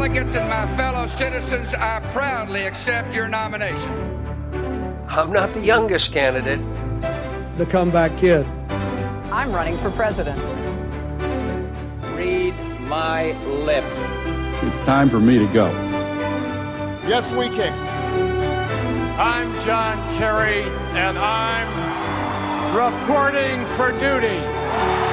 delegates and my fellow citizens, I proudly accept your nomination. I'm not the youngest candidate. The comeback kid. I'm running for president. Read my lips. It's time for me to go. Yes, we can. I'm John Kerry, and I'm reporting for duty.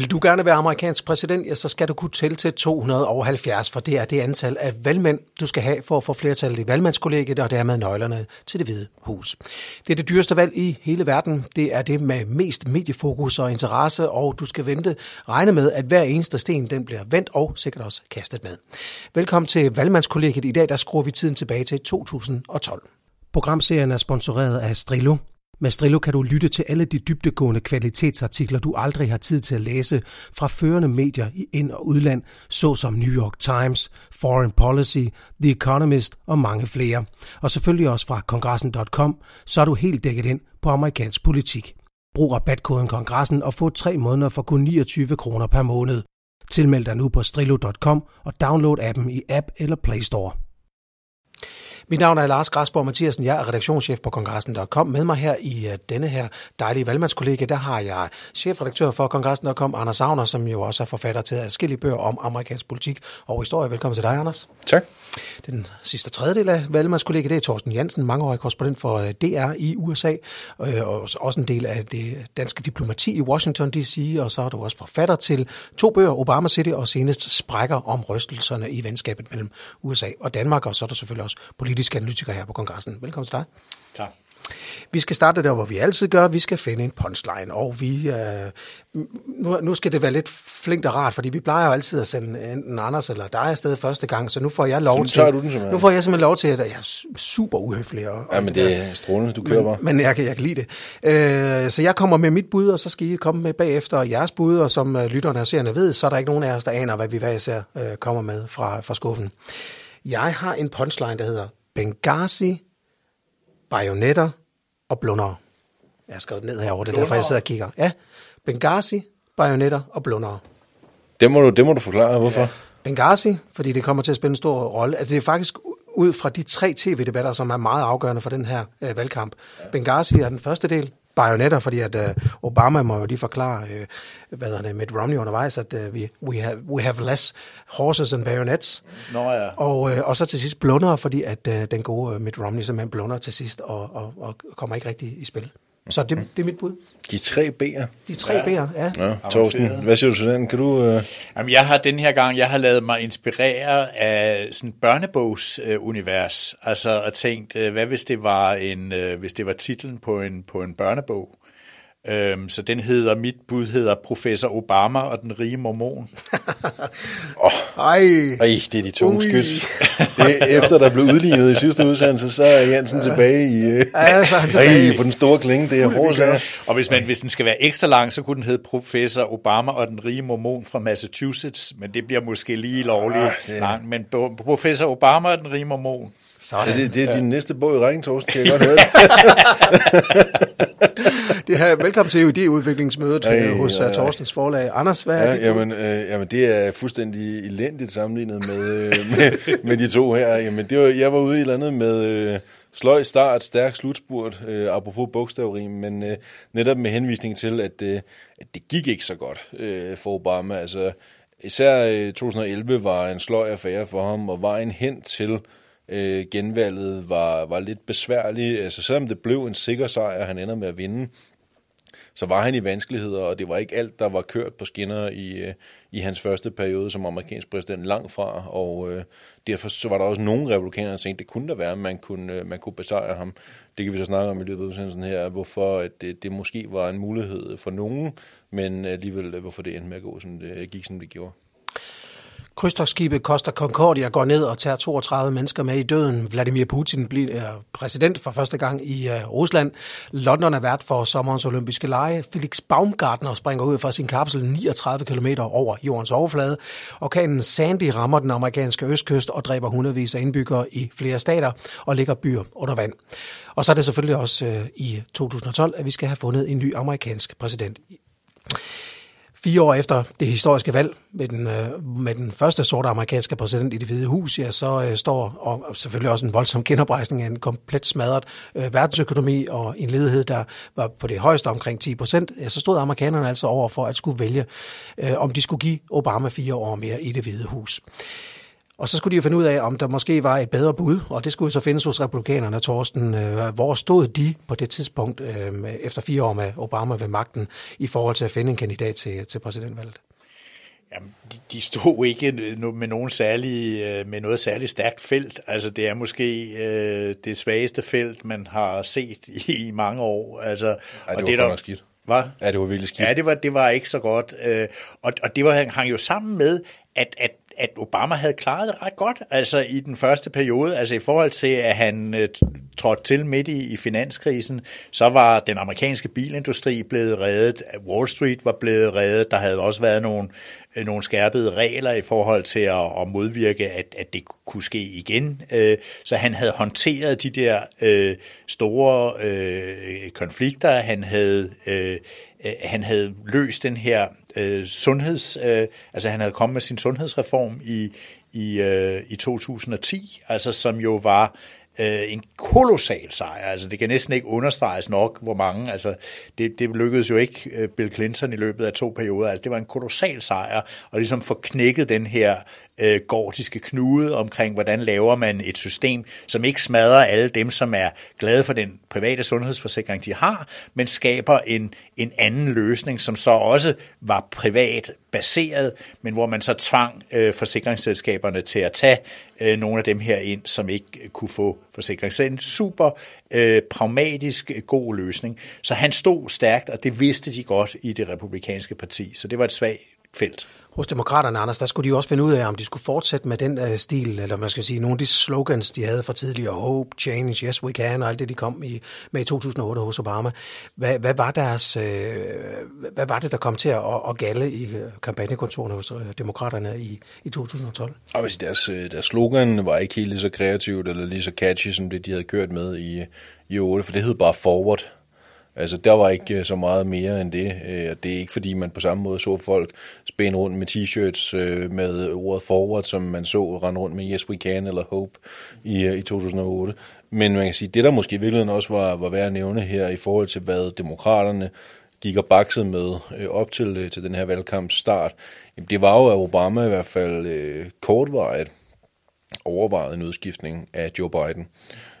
Vil du gerne være amerikansk præsident, ja, så skal du kunne tælle til 270, for det er det antal af valgmænd, du skal have for at få flertallet i valgmandskollegiet og dermed nøglerne til det hvide hus. Det er det dyreste valg i hele verden. Det er det med mest mediefokus og interesse, og du skal vente regne med, at hver eneste sten den bliver vendt og sikkert også kastet med. Velkommen til valgmandskollegiet. I dag der skruer vi tiden tilbage til 2012. Programserien er sponsoreret af Strillo. Med Strillo kan du lytte til alle de dybdegående kvalitetsartikler, du aldrig har tid til at læse fra førende medier i ind- og udland, såsom New York Times, Foreign Policy, The Economist og mange flere. Og selvfølgelig også fra kongressen.com, så er du helt dækket ind på amerikansk politik. Brug rabatkoden kongressen og få tre måneder for kun 29 kroner per måned. Tilmeld dig nu på strillo.com og download appen i App eller Play Store. Mit navn er Lars Græsborg Mathiasen. Jeg er redaktionschef på kongressen.com. Med mig her i uh, denne her dejlige valgmandskollega, der har jeg chefredaktør for kongressen.com, Anders Savner, som jo også er forfatter til adskillige bøger om amerikansk politik og historie. Velkommen til dig, Anders. Tak. Den sidste tredjedel af valgmandskollega, det er Thorsten Jansen, mangeårig korrespondent for øh, DR i USA, øh, og også en del af det danske diplomati i Washington D.C., og så er du også forfatter til to bøger, Obama City og senest Sprækker om rystelserne i venskabet mellem USA og Danmark, og så er du selvfølgelig også politisk analytiker her på kongressen. Velkommen til dig. Tak. Vi skal starte der, hvor vi altid gør. Vi skal finde en punchline, og vi, øh, nu, nu skal det være lidt flinkt og rart, fordi vi plejer jo altid at sende enten Anders eller dig afsted første gang, så nu får jeg lov til... du den? Nu får jeg simpelthen lov til, at jeg er super uhøflig. Og, Ja, men det er strålende, du kører bare. men, men jeg, kan, jeg kan lide det. Øh, så jeg kommer med mit bud, og så skal I komme med bagefter jeres bud, og som øh, lytterne og seerne ved, så er der ikke nogen af os, der aner, hvad vi hver især øh, kommer med fra, fra skuffen. Jeg har en punchline, der hedder Benghazi, bajonetter og blundere. Jeg har skrevet ned herovre, det er derfor, jeg sidder og kigger. Ja, Benghazi, bajonetter og blundere. Det må du, det må du forklare, hvorfor? Benghazi, fordi det kommer til at spille en stor rolle. Altså det er faktisk ud fra de tre tv-debatter, som er meget afgørende for den her øh, valgkamp. Benghazi er den første del, bajonetter, fordi at øh, Obama må jo lige forklare, øh, hvad det, Mitt Romney undervejs, at øh, we, we, have, we have less horses and bayonets. Nå ja. Og, øh, og så til sidst blunder, fordi at øh, den gode øh, Mitt Romney simpelthen blunder til sidst og, og, og kommer ikke rigtig i spil. Så det, det er mit bud. De tre B'er. De tre ja. B'er, ja. Ja, Torsten, hvad siger du til den? Kan du... Øh... Jamen, jeg har den her gang, jeg har lavet mig inspirere af sådan børnebogsunivers, øh, univers. altså og tænkt, øh, hvad hvis det var en, øh, hvis det var titlen på en på en børnebog? Øhm, så den hedder, mit bud hedder Professor Obama og den rige mormon. Oh, Ej. ej, det er de tunge. Det, er efter der blev udlignet i sidste udsendelse, så er Jensen tilbage i... Øh... Ja, så er han tilbage. Ej, på den store klinge, det er hårdt. Og hvis, man, hvis den skal være ekstra lang, så kunne den hedde Professor Obama og den rige mormon fra Massachusetts, men det bliver måske lige lovligt Ah, det- lang. Men Professor Obama og den rige mormon. Sådan. Er det, det er din næste bog i rækken, Torsten, kan jeg godt høre det. Det her, velkommen til idéudviklingsmødet Ej, øh, hos ej, uh, ej. Torstens forlag. Anders, hvad er Ja, det? jamen, øh, jamen, det er fuldstændig elendigt sammenlignet med, øh, med, med de to her. Jamen, det var, jeg var ude i et eller andet med øh, sløj start, stærk slutspurt, øh, apropos bogstavrim, men øh, netop med henvisning til, at, øh, at det gik ikke så godt øh, for Obama. Altså, især øh, 2011 var en sløj affære for ham, og vejen hen til øh, genvalget var, var lidt besværlig. Altså, selvom det blev en sikker sejr, han ender med at vinde, så var han i vanskeligheder, og det var ikke alt, der var kørt på skinner i, øh, i hans første periode som amerikansk præsident langt fra, og øh, derfor så var der også nogle republikanere, der tænkte, det kunne da være, at man kunne, øh, man kunne besejre ham. Det kan vi så snakke om i løbet af udsendelsen her, hvorfor at det, det måske var en mulighed for nogen, men alligevel, øh, hvorfor det endte med at gå, som det gik, som det gjorde. Krydstogsskibet Costa Concordia går ned og tager 32 mennesker med i døden. Vladimir Putin bliver præsident for første gang i øh, Rusland. London er vært for sommerens olympiske lege. Felix Baumgartner springer ud fra sin kapsel 39 km over jordens overflade. Orkanen Sandy rammer den amerikanske østkyst og dræber hundredvis af indbyggere i flere stater og ligger byer under vand. Og så er det selvfølgelig også øh, i 2012, at vi skal have fundet en ny amerikansk præsident. Fire år efter det historiske valg med den, øh, med den første sorte amerikanske præsident i det hvide hus, ja, så øh, står, og selvfølgelig også en voldsom genoprejsning af en komplet smadret øh, verdensøkonomi og en ledighed, der var på det højeste omkring 10 procent, ja, så stod amerikanerne altså over for at skulle vælge, øh, om de skulle give Obama fire år mere i det hvide hus. Og så skulle de jo finde ud af, om der måske var et bedre bud, og det skulle så findes hos republikanerne, Torsten. Øh, hvor stod de på det tidspunkt, øh, efter fire år med Obama ved magten, i forhold til at finde en kandidat til, til præsidentvalget? Jamen, de, de stod ikke med, nogen særlig, øh, med noget særligt stærkt felt. Altså, det er måske øh, det svageste felt, man har set i, i mange år. Altså, Ej, det og det var der, skidt. Hvad? Ja, det var virkelig skidt. Ja, det var, det var ikke så godt. Øh, og, og det var, hang jo sammen med, at, at at Obama havde klaret det ret godt, altså i den første periode, altså i forhold til, at han øh, trådte til midt i, i finanskrisen, så var den amerikanske bilindustri blevet reddet, Wall Street var blevet reddet, der havde også været nogle, øh, nogle skærpede regler i forhold til at, at modvirke, at, at det kunne ske igen. Øh, så han havde håndteret de der øh, store øh, konflikter, han havde, øh, øh han havde løst den her øh, sundheds, øh, altså han havde kommet med sin sundhedsreform i, i, øh, i 2010, altså som jo var øh, en kolossal sejr. Altså, det kan næsten ikke understreges nok, hvor mange. Altså, det, det lykkedes jo ikke øh, Bill Clinton i løbet af to perioder. Altså, det var en kolossal sejr, og ligesom få knækket den her øh, gordiske knude omkring, hvordan laver man et system, som ikke smadrer alle dem, som er glade for den private sundhedsforsikring, de har, men skaber en, en anden løsning, som så også var privat baseret, men hvor man så tvang øh, forsikringsselskaberne til at tage øh, nogle af dem her ind, som ikke kunne få forsikring. Så en super øh, pragmatisk øh, god løsning. Så han stod stærkt, og det vidste de godt i det republikanske parti. Så det var et svagt felt hos demokraterne, Anders, der skulle de også finde ud af, om de skulle fortsætte med den uh, stil, eller man skal sige, nogle af de slogans, de havde for tidligere, hope, change, yes we can, og alt det, de kom i, med i 2008 hos Obama. Hvad, hvad, var deres, uh, hvad var det, der kom til at, at galde i øh, kampagnekontorene hos demokraterne i, i 2012? Og hvis deres, deres slogan var ikke helt lige så kreativt, eller lige så catchy, som det, de havde kørt med i, i 8, for det hed bare forward. Altså, der var ikke øh, så meget mere end det. Øh, det er ikke, fordi man på samme måde så folk spænde rundt med t-shirts øh, med ordet forward, som man så rende rundt med Yes We Can eller Hope i, i 2008. Men man kan sige, det der måske i virkeligheden også var, var værd at nævne her i forhold til, hvad demokraterne gik og baksede med op til, til den her valgkamps start, det var jo, at Obama i hvert fald øh, kortvarigt overvejede en udskiftning af Joe Biden,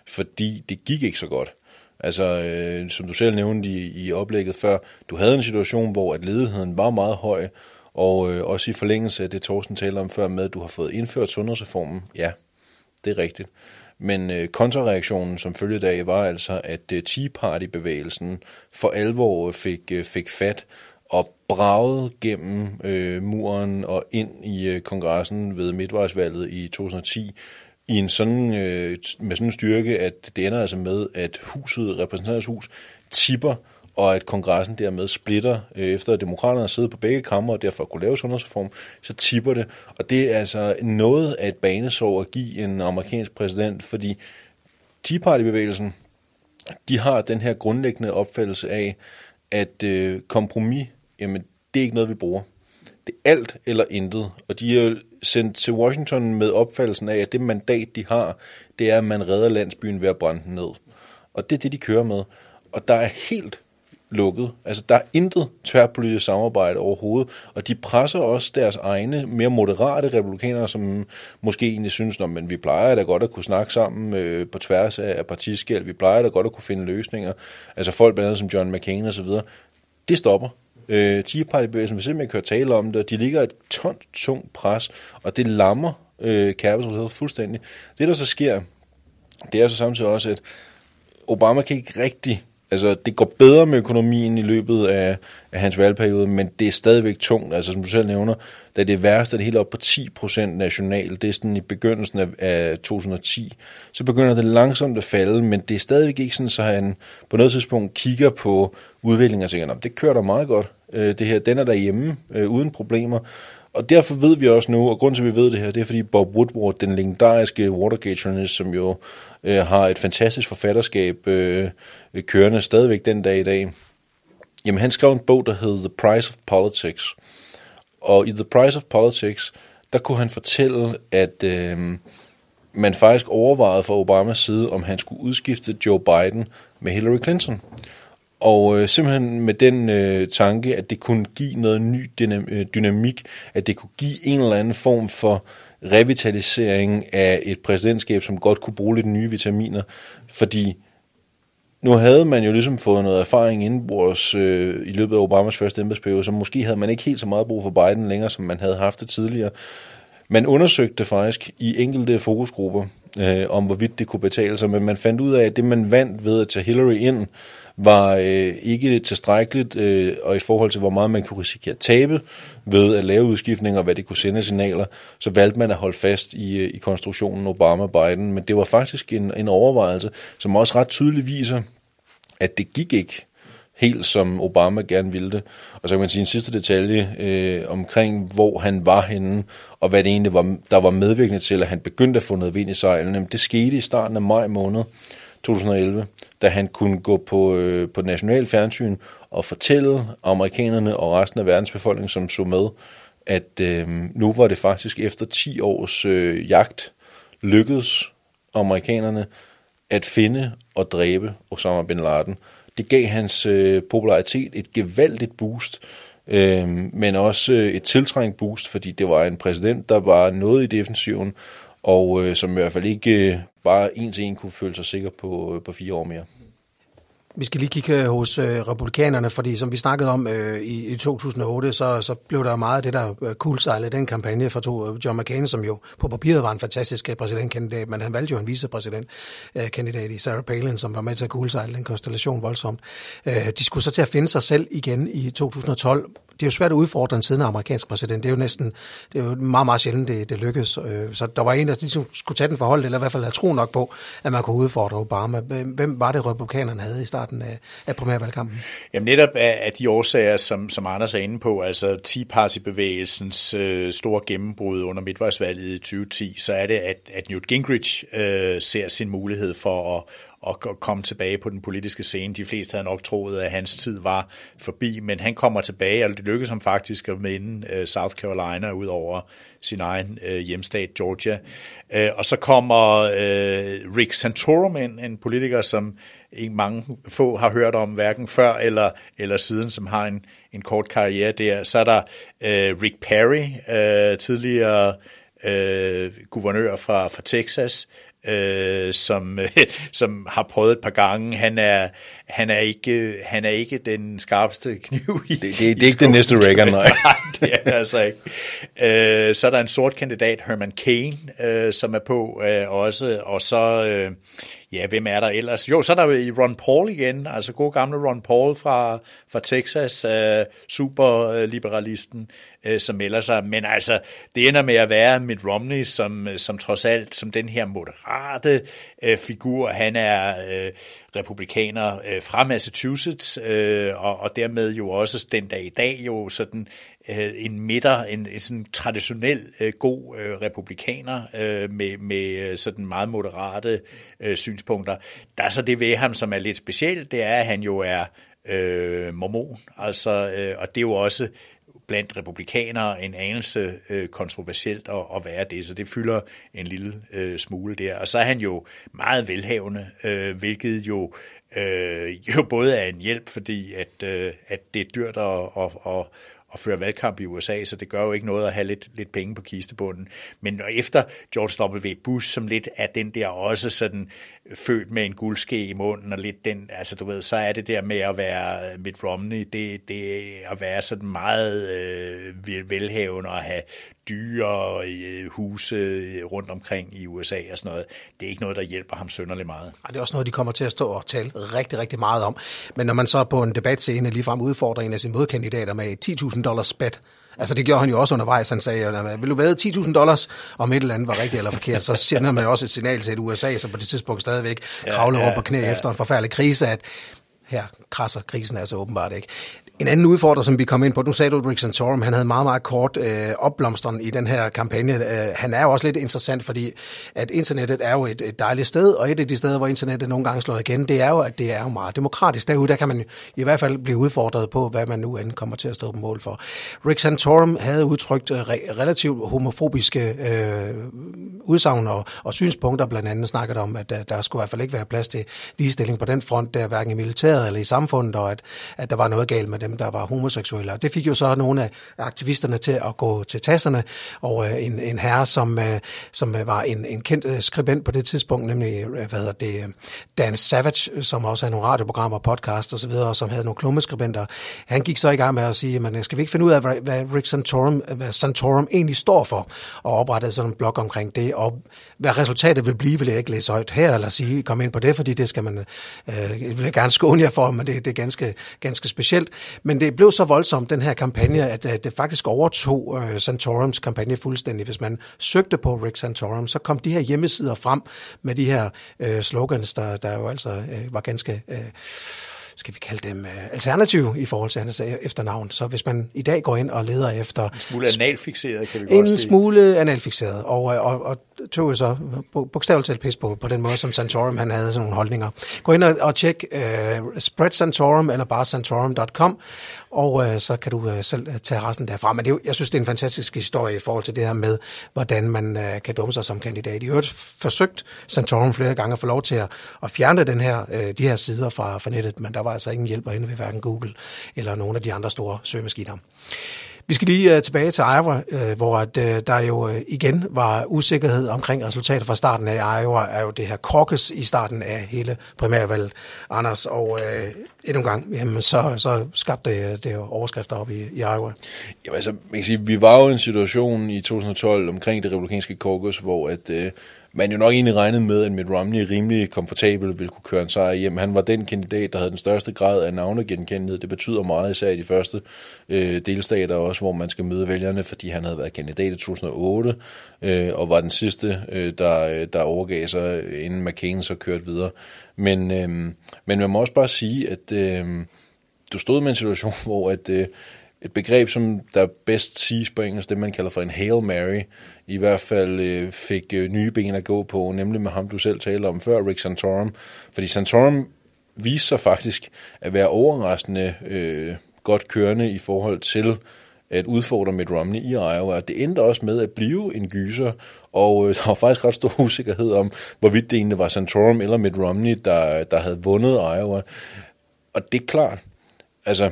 fordi det gik ikke så godt. Altså, øh, som du selv nævnte i, i oplægget før, du havde en situation, hvor at ledigheden var meget høj, og øh, også i forlængelse af det, Thorsten taler om før med, at du har fået indført sundhedsreformen. Ja, det er rigtigt. Men øh, kontrareaktionen som følge af var altså, at øh, Tea Party-bevægelsen for alvor fik, øh, fik fat og bragede gennem øh, muren og ind i øh, kongressen ved midtvejsvalget i 2010 i en sådan, øh, med sådan en styrke, at det ender altså med, at huset, repræsentanternes tipper, og at kongressen dermed splitter, øh, efter at demokraterne har siddet på begge kammer, og derfor kunne lave sundhedsreform, så tipper det. Og det er altså noget af et banesår at give en amerikansk præsident, fordi Tea Party-bevægelsen, de har den her grundlæggende opfattelse af, at øh, kompromis, jamen, det er ikke noget, vi bruger. Det er alt eller intet. Og de er sendt til Washington med opfattelsen af, at det mandat, de har, det er, at man redder landsbyen ved at brænde den ned. Og det er det, de kører med. Og der er helt lukket. Altså, der er intet tværpolitisk samarbejde overhovedet, og de presser også deres egne, mere moderate republikanere, som måske egentlig synes, at vi plejer da godt at kunne snakke sammen øh, på tværs af partiskæld, vi plejer da godt at kunne finde løsninger. Altså folk blandt andet som John McCain og så videre. Det stopper. Øh, Tea Party-bevægelsen vil simpelthen køre tale om det, og de ligger et ton tungt pres, og det lammer øh, Capitol Hill fuldstændig. Det, der så sker, det er så samtidig også, at Obama kan ikke rigtig Altså, det går bedre med økonomien i løbet af, af hans valgperiode, men det er stadigvæk tungt. Altså, som du selv nævner, da det værste er det helt op på 10% nationalt. Det er sådan i begyndelsen af, af 2010. Så begynder det langsomt at falde, men det er stadigvæk ikke sådan, så han på noget tidspunkt kigger på udviklingen og tænker, det kører da meget godt. Øh, det her, den er derhjemme øh, uden problemer. Og derfor ved vi også nu, og grund til, at vi ved det her, det er fordi Bob Woodward, den legendariske Watergate-journalist, som jo øh, har et fantastisk forfatterskab øh, kørende stadigvæk den dag i dag, Jamen, han skrev en bog, der hed The Price of Politics. Og i The Price of Politics, der kunne han fortælle, at øh, man faktisk overvejede fra Obamas side, om han skulle udskifte Joe Biden med Hillary Clinton. Og øh, simpelthen med den øh, tanke, at det kunne give noget ny dynam- øh, dynamik, at det kunne give en eller anden form for revitalisering af et præsidentskab, som godt kunne bruge lidt nye vitaminer. Fordi nu havde man jo ligesom fået noget erfaring indenbords øh, i løbet af Obamas første embedsperiode, så måske havde man ikke helt så meget brug for Biden længere, som man havde haft det tidligere. Man undersøgte faktisk i enkelte fokusgrupper, øh, om hvorvidt det kunne betale sig, men man fandt ud af, at det man vandt ved at tage Hillary ind, var øh, ikke tilstrækkeligt, øh, og i forhold til, hvor meget man kunne risikere at tabe ved at lave udskiftninger, og hvad det kunne sende signaler, så valgte man at holde fast i, øh, i konstruktionen Obama-Biden. Men det var faktisk en, en overvejelse, som også ret tydeligt viser, at det gik ikke helt som Obama gerne ville det. Og så kan man sige en sidste detalje øh, omkring, hvor han var henne, og hvad det egentlig var, der var medvirkende til, at han begyndte at få noget vind i sejlene. Det skete i starten af maj måned 2011, da han kunne gå på, øh, på national fjernsyn og fortælle amerikanerne og resten af verdens befolkning, som så med, at øh, nu var det faktisk efter 10 års øh, jagt lykkedes amerikanerne at finde og dræbe Osama bin Laden. Det gav hans øh, popularitet et gevaldigt boost, øh, men også øh, et tiltrængt boost, fordi det var en præsident, der var noget i defensiven, og øh, som i hvert fald ikke øh, bare en til en kunne føle sig sikker på, øh, på fire år mere. Vi skal lige kigge øh, hos øh, republikanerne, fordi som vi snakkede om øh, i, i 2008, så, så blev der meget af det der øh, kulsejle, den kampagne for to, øh, John McCain, som jo på papiret var en fantastisk øh, præsidentkandidat, men han valgte jo en vicepræsidentkandidat i Sarah Palin, som var med til at kulsejle den konstellation voldsomt. Øh, de skulle så til at finde sig selv igen i 2012, det er jo svært at udfordre en siddende amerikansk præsident. Det er jo næsten, det er jo meget, meget sjældent, det, det lykkes. Øh, så der var en, der ligesom skulle tage den forhold, eller i hvert fald have tro nok på, at man kunne udfordre Obama. Hvem var det, republikanerne havde i starten af, af primærvalgkampen? Jamen netop af, af de årsager, som, som Anders er inde på, altså Tea Party-bevægelsens øh, store gennembrud under midtvejsvalget i 2010, så er det, at, at Newt Gingrich øh, ser sin mulighed for at, og komme tilbage på den politiske scene. De fleste havde nok troet, at hans tid var forbi, men han kommer tilbage, og det lykkedes ham faktisk at vinde øh, South Carolina ud over sin egen øh, hjemstat Georgia. Øh, og så kommer Rick Santorum ind, en politiker, som ikke mange få har hørt om, hverken før eller, eller siden, som har en, en kort karriere der. Så er der Rick Perry, tidligere guvernør fra, fra Texas, øh, som, øh, som har prøvet et par gange. Han er, han er, ikke, han er ikke den skarpeste kniv i Det, det, det er ikke den næste Reagan, nej. nej, det er altså ikke. Øh, så er der en sort kandidat, Herman Cain, øh, som er på øh, også, og så... Øh, ja, hvem er der ellers? Jo, så er der Ron Paul igen, altså god gamle Ron Paul fra, fra Texas, øh, superliberalisten, øh, som melder sig. Men altså, det ender med at være Mitt Romney, som, øh, som trods alt, som den her moderate øh, figur, han er øh, republikaner øh, fra Massachusetts, øh, og, og dermed jo også den dag i dag jo sådan øh, en midter, en, en sådan traditionel øh, god øh, republikaner øh, med, med øh, sådan meget moderate øh, synspunkter. Der er så det ved ham, som er lidt specielt, det er, at han jo er øh, mormon, altså, øh, og det er jo også blandt republikanere en anelse øh, kontroversielt at, at være det, så det fylder en lille øh, smule der. Og så er han jo meget velhavende, øh, hvilket jo øh, jo både er en hjælp, fordi at, øh, at det er dyrt at, at, at, at føre valgkamp i USA, så det gør jo ikke noget at have lidt, lidt penge på kistebunden. Men efter George W. Bush, som lidt er den der også sådan født med en guldske i munden, og lidt den, altså du ved, så er det der med at være øh, Mitt Romney, det, det at være sådan meget øh, velhavende og have dyre øh, huse rundt omkring i USA og sådan noget. Det er ikke noget, der hjælper ham sønderlig meget. Det er også noget, de kommer til at stå og tale rigtig, rigtig meget om. Men når man så på en debatscene ligefrem udfordrer en af sine modkandidater med et 10.000 dollars bet, Altså det gjorde han jo også undervejs. Han sagde, vil du væde 10.000 dollars, om et eller andet var rigtigt eller forkert, så sender man jo også et signal til et USA, som på det tidspunkt stadigvæk kravler ja, ja, op på knæ ja. efter en forfærdelig krise, at her krasser krisen altså åbenbart ikke. En anden udfordrer, som vi kom ind på, du sagde du, Rick Santorum, han havde meget, meget kort øh, opblomstring i den her kampagne. Øh, han er jo også lidt interessant, fordi at internettet er jo et, et dejligt sted, og et af de steder, hvor internettet nogle gange slår igen, det er jo, at det er jo meget demokratisk. Derude, der kan man i hvert fald blive udfordret på, hvad man nu end kommer til at stå på mål for. Rick Santorum havde udtrykt øh, re- relativt homofobiske øh, udsagn og, og synspunkter, blandt andet snakket om, at der, der skulle i hvert fald ikke være plads til ligestilling på den front, der hverken i militæret eller i samfundet, og at, at der var noget galt med dem, der var homoseksuelle. Og det fik jo så nogle af aktivisterne til at gå til tasterne, og øh, en, en herre, som, øh, som øh, var en, en kendt øh, skribent på det tidspunkt, nemlig øh, hvad hedder det, øh, Dan Savage, øh, som også havde nogle radioprogrammer, podcast osv., og som havde nogle klummeskribenter. Han gik så i gang med at sige, men skal vi ikke finde ud af, hvad, hvad Rick Santorum, hvad Santorum egentlig står for, og oprettede sådan en blog omkring det, og hvad resultatet vil blive, vil jeg ikke læse højt her, eller sige, kom ind på det, fordi det skal man, øh, vil jeg gerne skåne jer for, men det, det er ganske, ganske specielt. Men det blev så voldsomt, den her kampagne, at, at det faktisk overtog øh, Santorums kampagne fuldstændig. Hvis man søgte på Rick Santorum, så kom de her hjemmesider frem med de her øh, slogans, der, der jo altså øh, var ganske... Øh, skal vi kalde dem uh, alternativ i forhold til hans efternavn. Så hvis man i dag går ind og leder efter... En smule analfixeret, kan vi godt En sige. smule analfixeret, og, og, og tog så bogstaveligt talt pis på, på den måde, som Santorum han havde sådan nogle holdninger. Gå ind og, og tjek uh, Spread Santorum eller bare santorum.com, og uh, så kan du uh, selv tage resten derfra. Men det, jeg synes, det er en fantastisk historie i forhold til det her med, hvordan man uh, kan dumme sig som kandidat. I øvrigt forsøgt Santorum flere gange at få lov til at, at fjerne den her, uh, de her sider fra, fra nettet, men der var altså ingen hjælp at hente ved hverken Google eller nogle af de andre store søgemaskiner. Vi skal lige uh, tilbage til Iowa, uh, hvor at, uh, der jo uh, igen var usikkerhed omkring resultater fra starten af Iowa, er jo det her krokkes i starten af hele primærvalget, Anders, og uh, endnu en gang, jamen, så, så skabte det, det overskrifter op i, i Iowa. Jamen altså, man kan sige, vi var jo i en situation i 2012 omkring det republikanske caucus, hvor at uh, man jo nok egentlig regnede med, at Mitt Romney rimelig komfortabel ville kunne køre en sejr hjem. Han var den kandidat, der havde den største grad af navnegenkendelighed. Det betyder meget, især i de første øh, delstater også, hvor man skal møde vælgerne, fordi han havde været kandidat i 2008, øh, og var den sidste, øh, der, øh, der overgav sig, inden McCain så kørte videre. Men, øh, men man må også bare sige, at øh, du stod med en situation, hvor at, øh, et begreb, som der bedst siges på engelsk, det man kalder for en Hail Mary, i hvert fald øh, fik øh, nye ben at gå på, nemlig med ham, du selv talte om før, Rick Santorum. Fordi Santorum viste sig faktisk at være overraskende øh, godt kørende i forhold til at udfordre Mitt Romney i Iowa. Det endte også med at blive en gyser, og øh, der var faktisk ret stor usikkerhed om, hvorvidt det egentlig var Santorum eller Mitt Romney, der, der havde vundet Iowa. Og det er klart, altså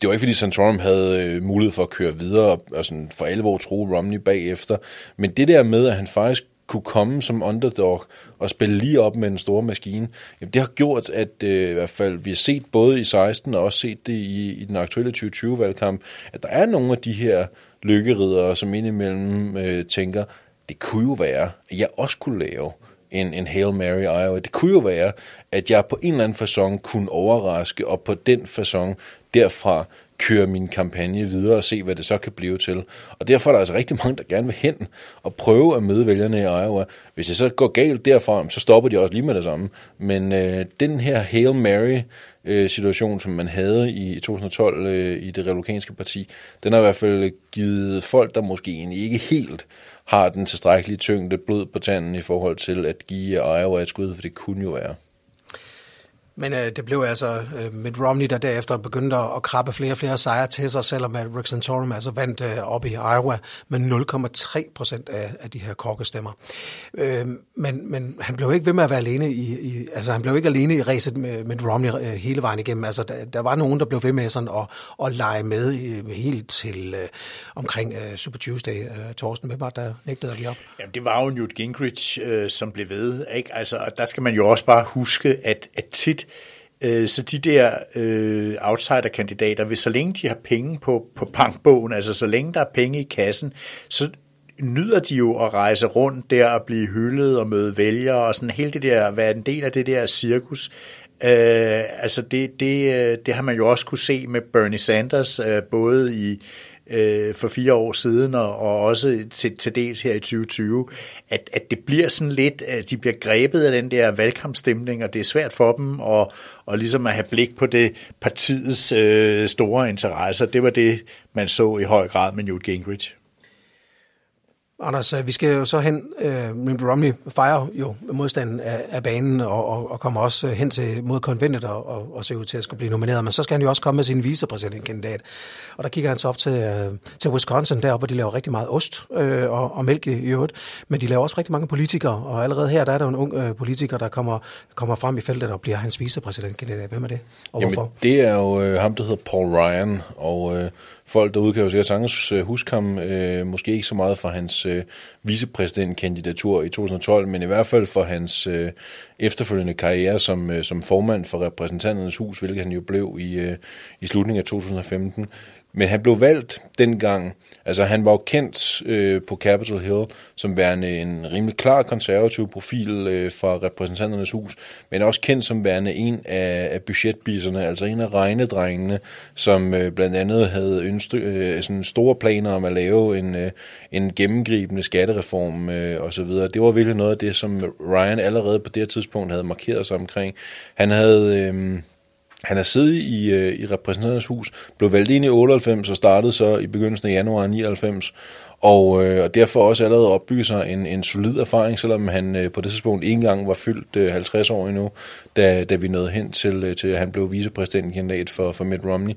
det var ikke, fordi Santorum havde øh, mulighed for at køre videre og, og sådan for alvor tro Romney bagefter. Men det der med, at han faktisk kunne komme som underdog og spille lige op med en stor maskine, jamen det har gjort, at øh, i hvert fald vi har set både i 16 og også set det i, i den aktuelle 2020-valgkamp, at der er nogle af de her lykkeridere, som indimellem øh, tænker, det kunne jo være, at jeg også kunne lave en, en Hail Mary Iowa. Det kunne jo være, at jeg på en eller anden façon kunne overraske, og på den façon derfra køre min kampagne videre og se, hvad det så kan blive til. Og derfor er der altså rigtig mange, der gerne vil hen og prøve at møde vælgerne i Iowa. Hvis det så går galt derfra, så stopper de også lige med det samme. Men øh, den her Hail Mary øh, situation, som man havde i 2012 øh, i det republikanske parti, den har i hvert fald givet folk, der måske egentlig ikke helt har den tilstrækkelige tyngde blod på tanden i forhold til at give Iowa et skud, for det kunne jo være. Men øh, det blev altså øh, Mitt Romney, der derefter begyndte at krabbe flere og flere sejre til sig, selvom at Rick Santorum altså vandt øh, op i Iowa med 0,3 procent af, af de her korkestemmer. Øh, men, men han blev ikke ved med at være alene i, i altså han blev ikke alene i racet med Mitt Romney øh, hele vejen igennem. Altså der, der var nogen, der blev ved med sådan at, at lege med øh, helt til øh, omkring øh, Super Tuesday. Øh, Torsten, hvem var der nægtede at give op? Jamen det var jo Newt Gingrich, øh, som blev ved. Ikke? Altså, der skal man jo også bare huske, at, at tit Øh, så de der øh, outsider-kandidater, hvis så længe de har penge på, på bankbogen, altså så længe der er penge i kassen, så nyder de jo at rejse rundt der og blive hyldet og møde vælgere og sådan hele det der, være en del af det der cirkus. Øh, altså det, det, øh, det har man jo også kunne se med Bernie Sanders, øh, både i øh, for fire år siden og, og også til, til dels her i 2020, at, at det bliver sådan lidt, at de bliver grebet af den der valgkampstemning, og det er svært for dem at, og ligesom at have blik på det partiets øh, store interesser. Det var det, man så i høj grad med Newt Gingrich. Anders, øh, vi skal jo så hen, Mitt Romney fejrer jo modstanden af, af banen og, og, og kommer også hen til mod konventet og, og, og ser ud til at skulle blive nomineret, men så skal han jo også komme med sin vicepræsidentkandidat. Og der kigger han så op til, uh, til Wisconsin, der hvor de laver rigtig meget ost uh, og, og mælk i øvrigt, men de laver også rigtig mange politikere, og allerede her der er der en ung uh, politiker, der kommer, kommer frem i feltet og bliver hans vicepræsidentkandidat. Hvem er det, og Jamen, hvorfor? det er jo uh, ham, der hedder Paul Ryan, og... Uh folk derude kan jo sikkert sagtens øh, huske ham, øh, måske ikke så meget for hans øh, vicepræsidentkandidatur i 2012, men i hvert fald for hans øh, efterfølgende karriere som, øh, som formand for repræsentanternes hus, hvilket han jo blev i, øh, i slutningen af 2015. Men han blev valgt dengang, altså han var jo kendt øh, på Capitol Hill som værende en rimelig klar konservativ profil øh, fra repræsentanternes hus, men også kendt som værende en af, af budgetbiserne, altså en af regnedrengene, som øh, blandt andet havde ønske, øh, sådan store planer om at lave en, øh, en gennemgribende skattereform øh, osv. Det var virkelig noget af det, som Ryan allerede på det her tidspunkt havde markeret sig omkring. Han havde... Øh, han er siddet i, øh, i repræsentanternes hus, blev valgt ind i 98 og startede så i begyndelsen af januar 99, og, øh, og derfor også allerede opbygget sig en, en solid erfaring, selvom han øh, på det tidspunkt ikke engang var fyldt øh, 50 år endnu, da, da vi nåede hen til, øh, til at han blev vicepræsidentkandidat for, for Mitt Romney.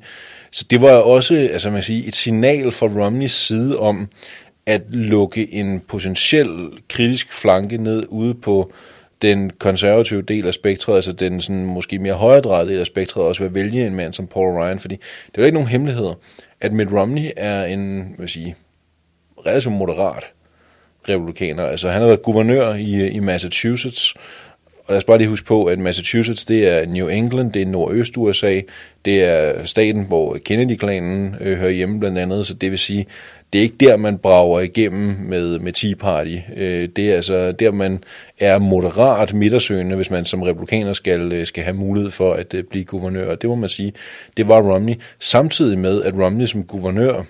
Så det var også altså man siger, et signal fra Romneys side om at lukke en potentiel kritisk flanke ned ude på den konservative del af spektret, altså den sådan måske mere højredrejede del af spektret, også vil vælge en mand som Paul Ryan, fordi det er jo ikke nogen hemmeligheder, at Mitt Romney er en, hvad sige, relativt moderat republikaner. Altså han har været guvernør i, øh, i Massachusetts, og lad os bare lige huske på, at Massachusetts, det er New England, det er Nordøst-USA, det er staten, hvor Kennedy-klanen øh, hører hjemme blandt andet, så det vil sige, det er ikke der, man brager igennem med, med Tea Party. Øh, det er altså der, man er moderat midtersøgende, hvis man som republikaner skal, øh, skal have mulighed for at øh, blive guvernør. Og det må man sige, det var Romney. Samtidig med, at Romney som guvernør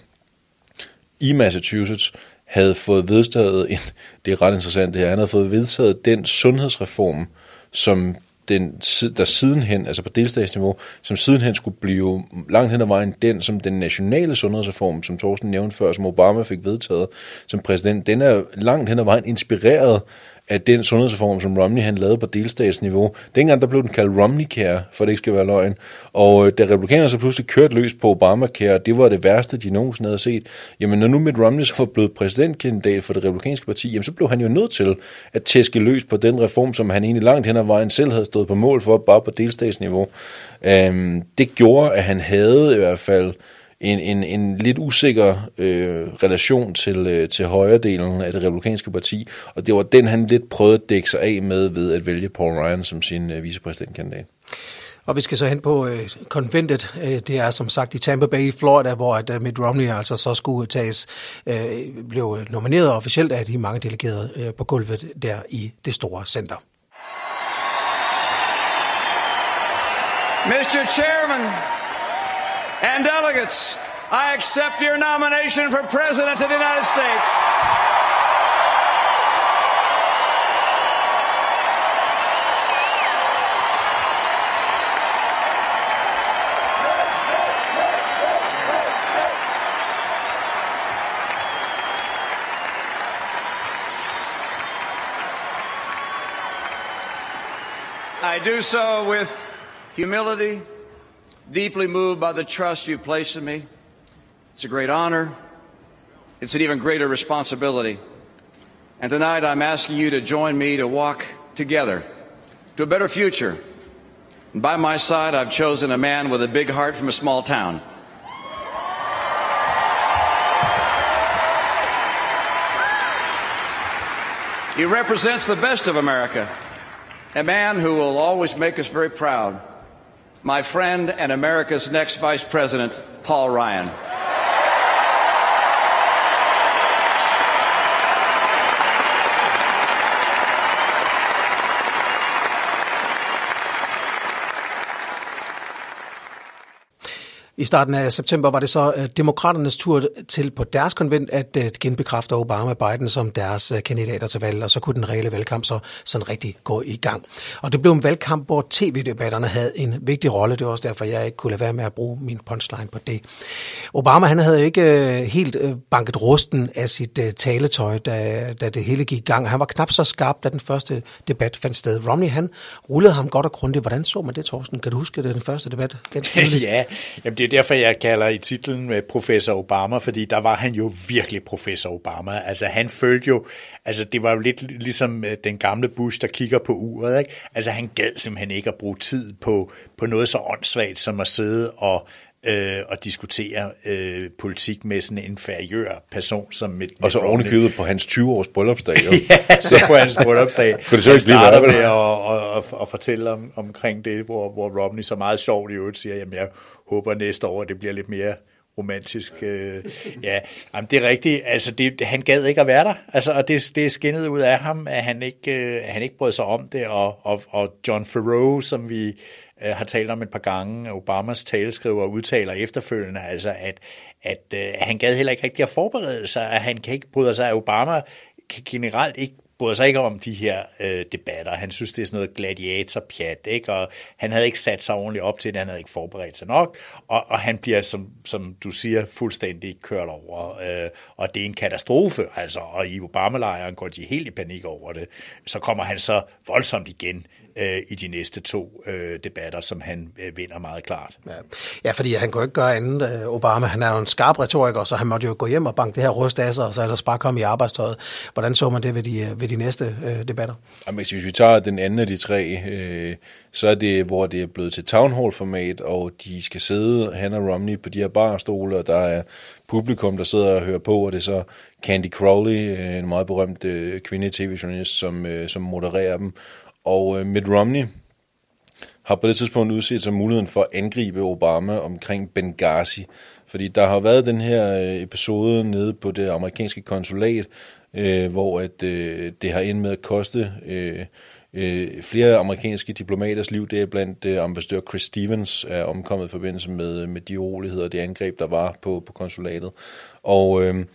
i Massachusetts havde fået vedtaget, en, det er ret interessant det her, han havde fået vedtaget den sundhedsreform, som den, der sidenhen, altså på delstatsniveau, som sidenhen skulle blive langt hen ad vejen den, som den nationale sundhedsreform, som Thorsten nævnte før, som Obama fik vedtaget som præsident, den er langt hen ad vejen inspireret at den sundhedsreform, som Romney han lavede på delstatsniveau, dengang der blev den kaldt Romney-care, for det ikke skal være løgn. Og øh, da republikanerne så pludselig kørte løs på Obamacare, det var det værste, de nogensinde havde set. Jamen når nu Mitt Romney så var blevet præsidentkandidat for det republikanske parti, jamen så blev han jo nødt til at tæske løs på den reform, som han egentlig langt hen ad vejen selv havde stået på mål for, bare på delstatsniveau. Øhm, det gjorde, at han havde i hvert fald en, en, en lidt usikker øh, relation til, øh, til højredelen af det republikanske parti, og det var den, han lidt prøvede at dække sig af med ved at vælge Paul Ryan som sin øh, vicepræsidentkandidat. Og vi skal så hen på øh, konventet. Øh, det er som sagt i Tampa Bay, Florida, hvor at, uh, Mitt Romney altså så skulle tages, øh, blev nomineret officielt af de mange delegerede øh, på gulvet der i det store center. Mr. Chairman, and delegates, I accept your nomination for President of the United States. I do so with humility deeply moved by the trust you place in me. It's a great honor. It's an even greater responsibility. And tonight I'm asking you to join me to walk together to a better future. And by my side, I've chosen a man with a big heart from a small town. He represents the best of America, a man who will always make us very proud my friend and America's next Vice President, Paul Ryan. I starten af september var det så uh, demokraternes tur til på deres konvent at uh, genbekræfte Obama og Biden som deres uh, kandidater til valg, og så kunne den reelle valgkamp så sådan rigtig gå i gang. Og det blev en valgkamp, hvor tv-debatterne havde en vigtig rolle. Det var også derfor, jeg ikke kunne lade være med at bruge min punchline på det. Obama han havde ikke helt banket rusten af sit taletøj, da, da det hele gik i gang. Han var knap så skarp, da den første debat fandt sted. Romney han rullede ham godt og grundigt. Hvordan så man det, Thorsten? Kan du huske det, den første debat? ja, jamen det er derfor, jeg kalder i titlen med professor Obama, fordi der var han jo virkelig professor Obama. Altså han følte jo, altså det var jo lidt ligesom øh, den gamle Bush, der kigger på uret. Ikke? Altså han gad simpelthen ikke at bruge tid på, på noget så åndssvagt som at sidde og øh, og diskutere øh, politik med sådan en inferiør person som Mitt Og så ovenikøbet på hans 20-års bryllupsdag. Jo. ja, så på hans bryllupsdag. Kunne det så ikke blive starter med at, at, at, at fortælle om, omkring det, hvor, hvor Romney så meget sjovt i øvrigt siger, jamen jeg håber næste år, det bliver lidt mere romantisk. Øh, ja, jamen, det er rigtigt. Altså, det, han gad ikke at være der. Altså, og det, det er skinnet ud af ham, at han ikke, øh, han ikke brød sig om det. Og, og, og John Farrow, som vi Øh, har talt om et par gange, Obamas taleskriver udtaler efterfølgende, altså at, at øh, han gad heller ikke rigtig at forberede sig, at han kan ikke bryde sig, at Obama kan generelt ikke bryder sig ikke om de her øh, debatter. Han synes, det er sådan noget gladiatorpjat, ikke? og han havde ikke sat sig ordentligt op til det, han havde ikke forberedt sig nok, og, og han bliver, som, som du siger, fuldstændig kørt over, øh, og det er en katastrofe, altså, og i Obama-lejren går de helt i panik over det. Så kommer han så voldsomt igen øh, i de næste to øh, debatter, som han øh, vinder meget klart. Ja. ja, fordi han kunne ikke gøre andet. Øh, Obama, han er jo en skarp retoriker, så han måtte jo gå hjem og banke det her rust af sig, og så ellers bare komme i arbejdstøjet. Hvordan så man det ved de, ved de næste øh, debatter? Jamen, hvis vi tager den anden af de tre, øh, så er det, hvor det er blevet til town hall-format, og de skal sidde, han og Romney, på de her barstole, og der er publikum, der sidder og hører på, og det er så Candy Crowley, en meget berømt øh, kvinde-tv-journalist, som, øh, som modererer dem. Og øh, Mitt Romney har på det tidspunkt udset sig muligheden for at angribe Obama omkring Benghazi. Fordi der har været den her øh, episode nede på det amerikanske konsulat, øh, hvor at, øh, det har endt med at koste øh, øh, flere amerikanske diplomaters liv. Det er blandt øh, ambassadør Chris Stevens er omkommet i forbindelse med, med de uroligheder og det angreb, der var på, på konsulatet. Og øh,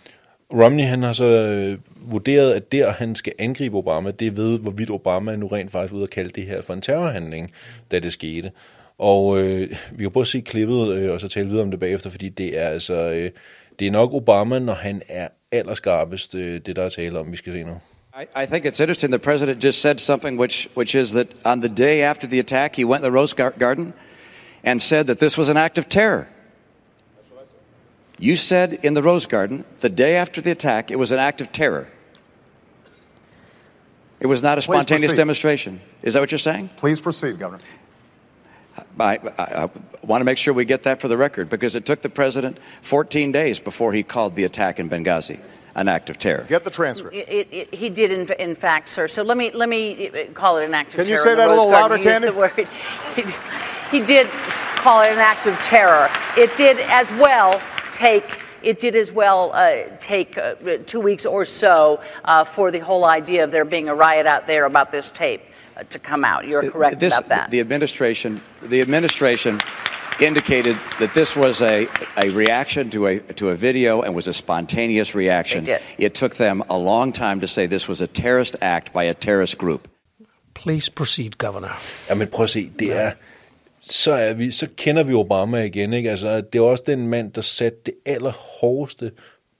Romney han har så øh, vurderet, at der han skal angribe Obama, det er ved, hvorvidt Obama nu rent faktisk ud at kalde det her for en terrorhandling, da det skete. Og øh, vi kan prøve at se klippet, øh, og så tale videre om det bagefter, fordi det er altså, øh, det er nok Obama, når han er allerskarpest, øh, det der er tale om, vi skal se nu. I, I think it's interesting the president just said something which, which is that on the day after the attack, he went to the Rose Garden and said that this was an act of terror. You said in the Rose Garden, the day after the attack, it was an act of terror. It was not a spontaneous demonstration. Is that what you're saying? Please proceed, Governor. I, I, I, want to make sure we get that for the record because it took the president 14 days before he called the attack in Benghazi an act of terror. Get the transcript. It, it, it, he did, in, in, fact, sir. So let me let me uh, call it an act of Can terror. Can you say that a little louder, Candy? He, he did call it an act of terror. It did as well take it did as well uh, take uh, two weeks or so uh, for the whole idea of there being a riot out there about this tape uh, to come out. You're correct this, about that. The administration, the administration indicated that this was a, a reaction to a, to a video and was a spontaneous reaction. They did. It took them a long time to say this was a terrorist act by a terrorist group. Please proceed, Governor. Jamen prøv at se, det er, så, er vi, så kender vi Obama igen. Ikke? Altså, det er også den mand, der satte det allerhårdeste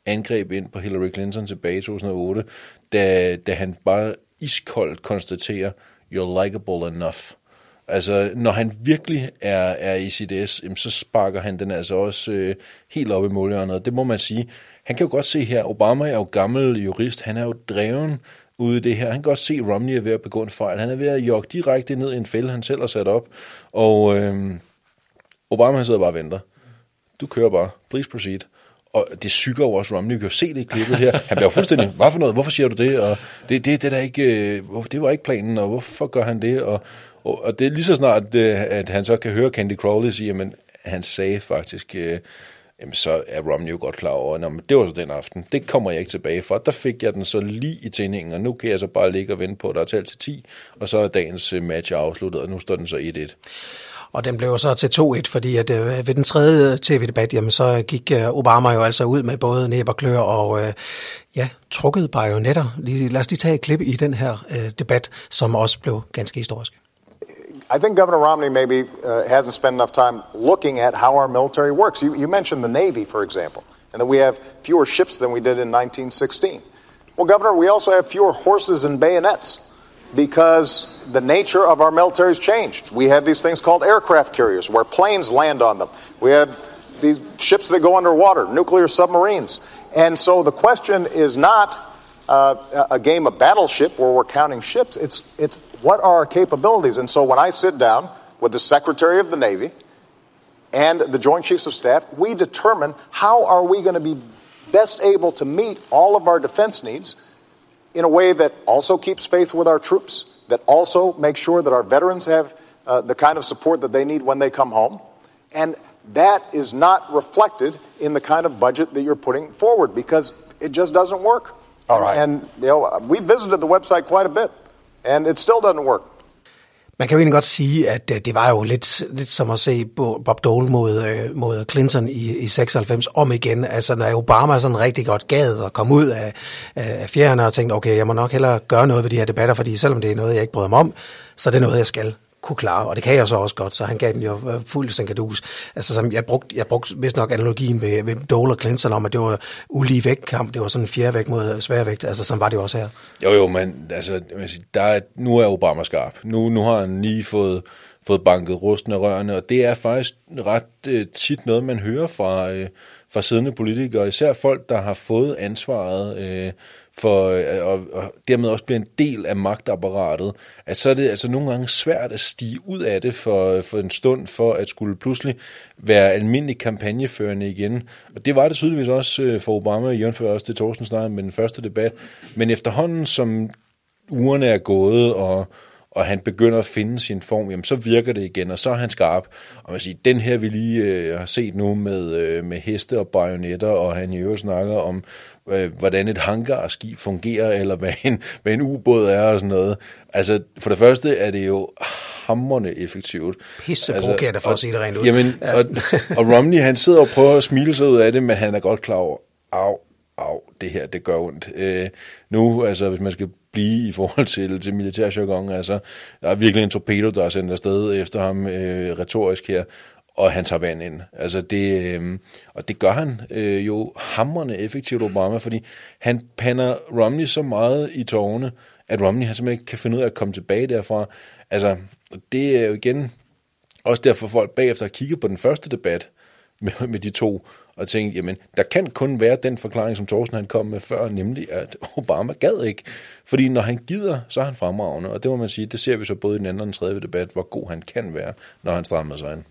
angreb ind på Hillary Clinton tilbage i 2008, da, da han bare iskoldt konstaterer, you're likable enough. Altså, når han virkelig er, er i sit S, så sparker han den altså også øh, helt op i målhjørnet. Det må man sige. Han kan jo godt se her, Obama er jo gammel jurist, han er jo dreven ude i det her. Han kan godt se, at Romney er ved at begå en fejl. Han er ved at jogge direkte ned i en fælde, han selv har sat op. Og øh, Obama han sidder bare og venter. Du kører bare. Please proceed. Og det syger over også Romney. Vi kan jo se det i klippet her. Han bliver fuldstændig, hvad for noget? Hvorfor siger du det? Og det, det, det, der ikke, øh, det var ikke planen, og hvorfor gør han det? Og, og, og det er lige så snart, øh, at han så kan høre Candy Crowley sige, men han sagde faktisk, øh, jamen så er Romney jo godt klar over, at det var så den aften. Det kommer jeg ikke tilbage fra. Der fik jeg den så lige i tændingen, og nu kan jeg så bare ligge og vente på, at der er talt til 10, og så er dagens øh, match afsluttet, og nu står den så 1-1. Og den blev så til 2-1, fordi at øh, ved den tredje øh, tv-debat, jamen, så gik øh, Obama jo altså ud med både næb og klør og øh, ja, trukket bajonetter. Lad os lige tage et klip i den her øh, debat, som også blev ganske historisk. I think Governor Romney maybe uh, hasn't spent enough time looking at how our military works. You, you mentioned the Navy, for example, and that we have fewer ships than we did in 1916. Well, Governor, we also have fewer horses and bayonets because the nature of our military has changed. We have these things called aircraft carriers where planes land on them. We have these ships that go underwater, nuclear submarines. And so the question is not uh, a game of battleship where we're counting ships. It's, it's what are our capabilities? And so when I sit down with the Secretary of the Navy and the Joint Chiefs of Staff, we determine how are we going to be best able to meet all of our defense needs in a way that also keeps faith with our troops, that also makes sure that our veterans have uh, the kind of support that they need when they come home. And that is not reflected in the kind of budget that you're putting forward because it just doesn't work. All right. And you know, we visited the website quite a bit, and it still doesn't work. Man kan jo egentlig godt sige, at øh, det var jo lidt, lidt som at se Bob Dole mod, øh, mod Clinton i, i 96 om igen. Altså når Obama sådan rigtig godt gad og kom ud af, af fjerne og tænkte, okay, jeg må nok hellere gøre noget ved de her debatter, fordi selvom det er noget, jeg ikke bryder mig om, så er det noget, jeg skal kunne klare, og det kan jeg så også godt, så han gav den jo øh, fuld sankadus. Altså, som jeg brugte, jeg brugte vist nok analogien ved, ved Dole og Clinton om, at det var ulige vægtkamp, det var sådan en fjerde vægt mod øh, svær vægt, altså sådan var det også her. Jo jo, men altså, der er, nu er Obama skarp. Nu, nu har han lige fået, fået banket rusten af rørene, og det er faktisk ret øh, tit noget, man hører fra, øh, fra siddende politikere, især folk, der har fået ansvaret øh, for, øh, og, og dermed også bliver en del af magtapparatet, at så er det altså nogle gange svært at stige ud af det for, øh, for en stund, for at skulle pludselig være almindelig kampagneførende igen. Og det var det tydeligvis også øh, for Obama, jævnfør også det Thorsten snakkede med den første debat. Men efterhånden, som ugerne er gået, og og han begynder at finde sin form, jamen så virker det igen, og så er han skarp. Og man siger, den her vi lige øh, har set nu med, øh, med heste og bajonetter, og han i øvrigt snakker om, øh, hvordan et hangarskib fungerer, eller hvad en, hvad en ubåd er og sådan noget. Altså, for det første er det jo hammerne effektivt. Pisse altså, for og, at sige det rent ud. Jamen, ja. og, og Romney, han sidder og prøver at smile sig ud af det, men han er godt klar over, au, au, det her, det gør ondt. Øh, nu, altså, hvis man skal blive i forhold til, til militærjargon, altså, der er virkelig en torpedo, der er sendt afsted efter ham øh, retorisk her, og han tager vand ind. Altså det, øh, og det gør han øh, jo hammerne effektivt, Obama, fordi han pander Romney så meget i tårne, at Romney han simpelthen ikke kan finde ud af at komme tilbage derfra. Altså, det er jo igen også derfor folk bagefter har kigget på den første debat med, med de to, og tænkte, jamen, der kan kun være den forklaring, som Thorsten han kom med før, nemlig at Obama gad ikke. Fordi når han gider, så er han fremragende, og det må man sige, det ser vi så både i den anden og den tredje debat, hvor god han kan være, når han strammer sig ind.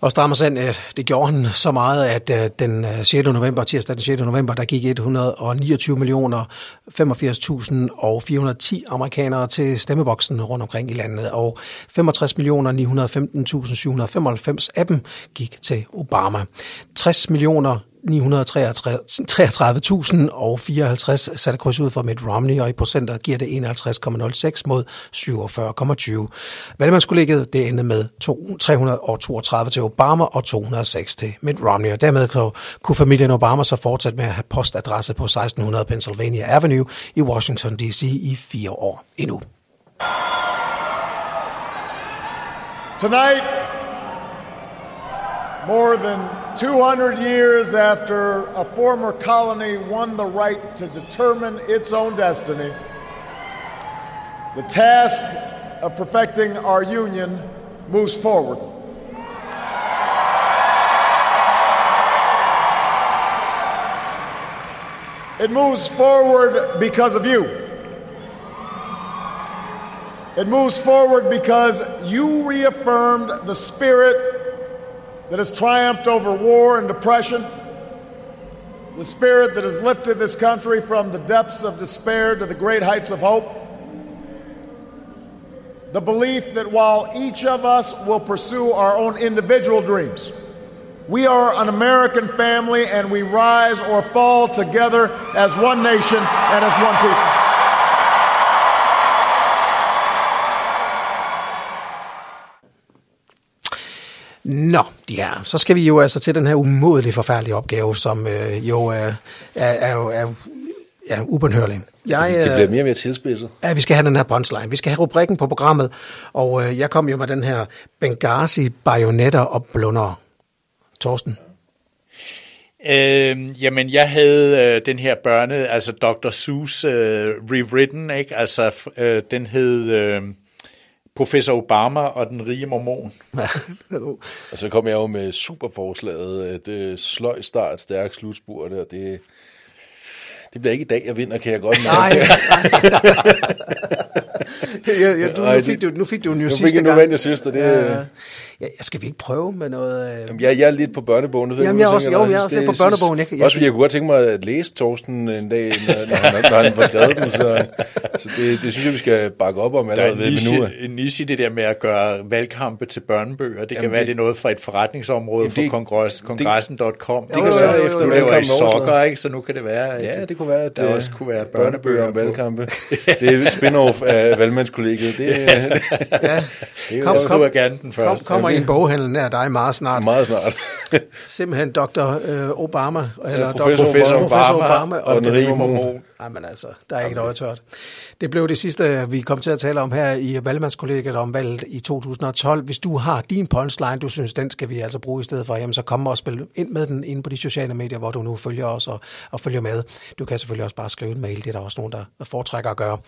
Og strammer sand, øh, det gjorde han så meget, at øh, den øh, 6. November, tirsdag den 6. november, der gik 129 millioner 85.000 og 410 amerikanere til stemmeboksen rundt omkring i landet, og 65 millioner 915.795 af dem gik til Obama. 60 millioner 933.054 satte kryds ud for Mitt Romney, og i procenter giver det 51,06 mod 47,20. Valgmandskollegiet det endte med 332 til Obama og 206 til Mitt Romney, og dermed kunne familien Obama så fortsætte med at have postadresse på 1600 Pennsylvania Avenue i Washington D.C. i fire år endnu. Tonight, More than 200 years after a former colony won the right to determine its own destiny, the task of perfecting our union moves forward. It moves forward because of you. It moves forward because you reaffirmed the spirit that has triumphed over war and depression, the spirit that has lifted this country from the depths of despair to the great heights of hope, the belief that while each of us will pursue our own individual dreams, we are an American family and we rise or fall together as one nation and as one people. Nå, ja, så skal vi jo altså til den her umådeligt forfærdelige opgave, som øh, jo er, er, er, er, er ubønhørlig. Jeg, det, det bliver mere og mere tilspidset. Ja, vi skal have den her punchline. Vi skal have rubrikken på programmet, og øh, jeg kom jo med den her Benghazi, bajonetter og blunder. Torsten? Øh, jamen, jeg havde øh, den her børne, altså Dr. Seuss øh, rewritten, ikke? Altså, øh, den hed øh, Professor Obama og den rige mormon. og så kom jeg jo med superforslaget, det sløj start, stærk slutspurt, og det, det bliver ikke i dag, jeg vinder, kan jeg godt mærke. Nej, ja, ja, du, nu, fik du, nu fik du jo sidste gang. Nu vandt jeg sidste, det... Ja, ja. Ja, skal vi ikke prøve med noget... Øh... Jamen, jeg, jeg er lidt på børnebogen. Ved Jamen, jeg, også, jo, jeg er også lidt på børnebogen. Jeg, jeg, også fordi jeg kunne godt tænke mig at læse Torsten en dag, når, når, han, når han får skrevet den, så, så det, det synes jeg, vi skal bakke op om allerede ved nu. en nis i det der med at gøre valgkampe til børnebøger. Det Jamen, kan være, det er noget fra et forretningsområde det, for kongress, kongressen.com. Det, det kan være efter valgkampen. sokker, ikke? Så nu kan det være, ja, det kunne være, at der også kunne være børnebøger om valgkampe. Det er spin-off af valgmandskollegiet. Det, ja. det kom, kom, jeg gerne den første. Kommer i en boghandel nær dig meget snart. Meget snart. Simpelthen Dr. Øh, Obama, eller ja, professor, Dr. Professor, Obama, professor Obama og, og den rige mormon. Jamen altså, der er ikke noget tørt. Det blev det sidste, vi kom til at tale om her i valgmandskollegiet om valget i 2012. Hvis du har din punchline, du synes, den skal vi altså bruge i stedet for, jamen så kom og spil ind med den inde på de sociale medier, hvor du nu følger os og, og følger med. Du kan selvfølgelig også bare skrive en mail, det er der også nogen, der foretrækker at gøre.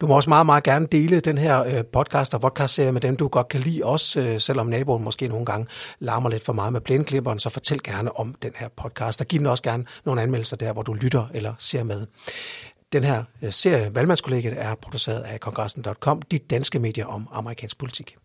Du må også meget, meget gerne dele den her øh, podcast og podcast-serie med dem, du godt kan lide, også øh, selvom naboen måske nogle gange larmer lidt for meget med plæneklipperen, så fortæl gerne om den her podcast, og giv den også gerne nogle anmeldelser der, hvor du lytter eller ser med. Den her øh, serie, Valgmandskollegiet, er produceret af kongressen.com, de danske medier om amerikansk politik.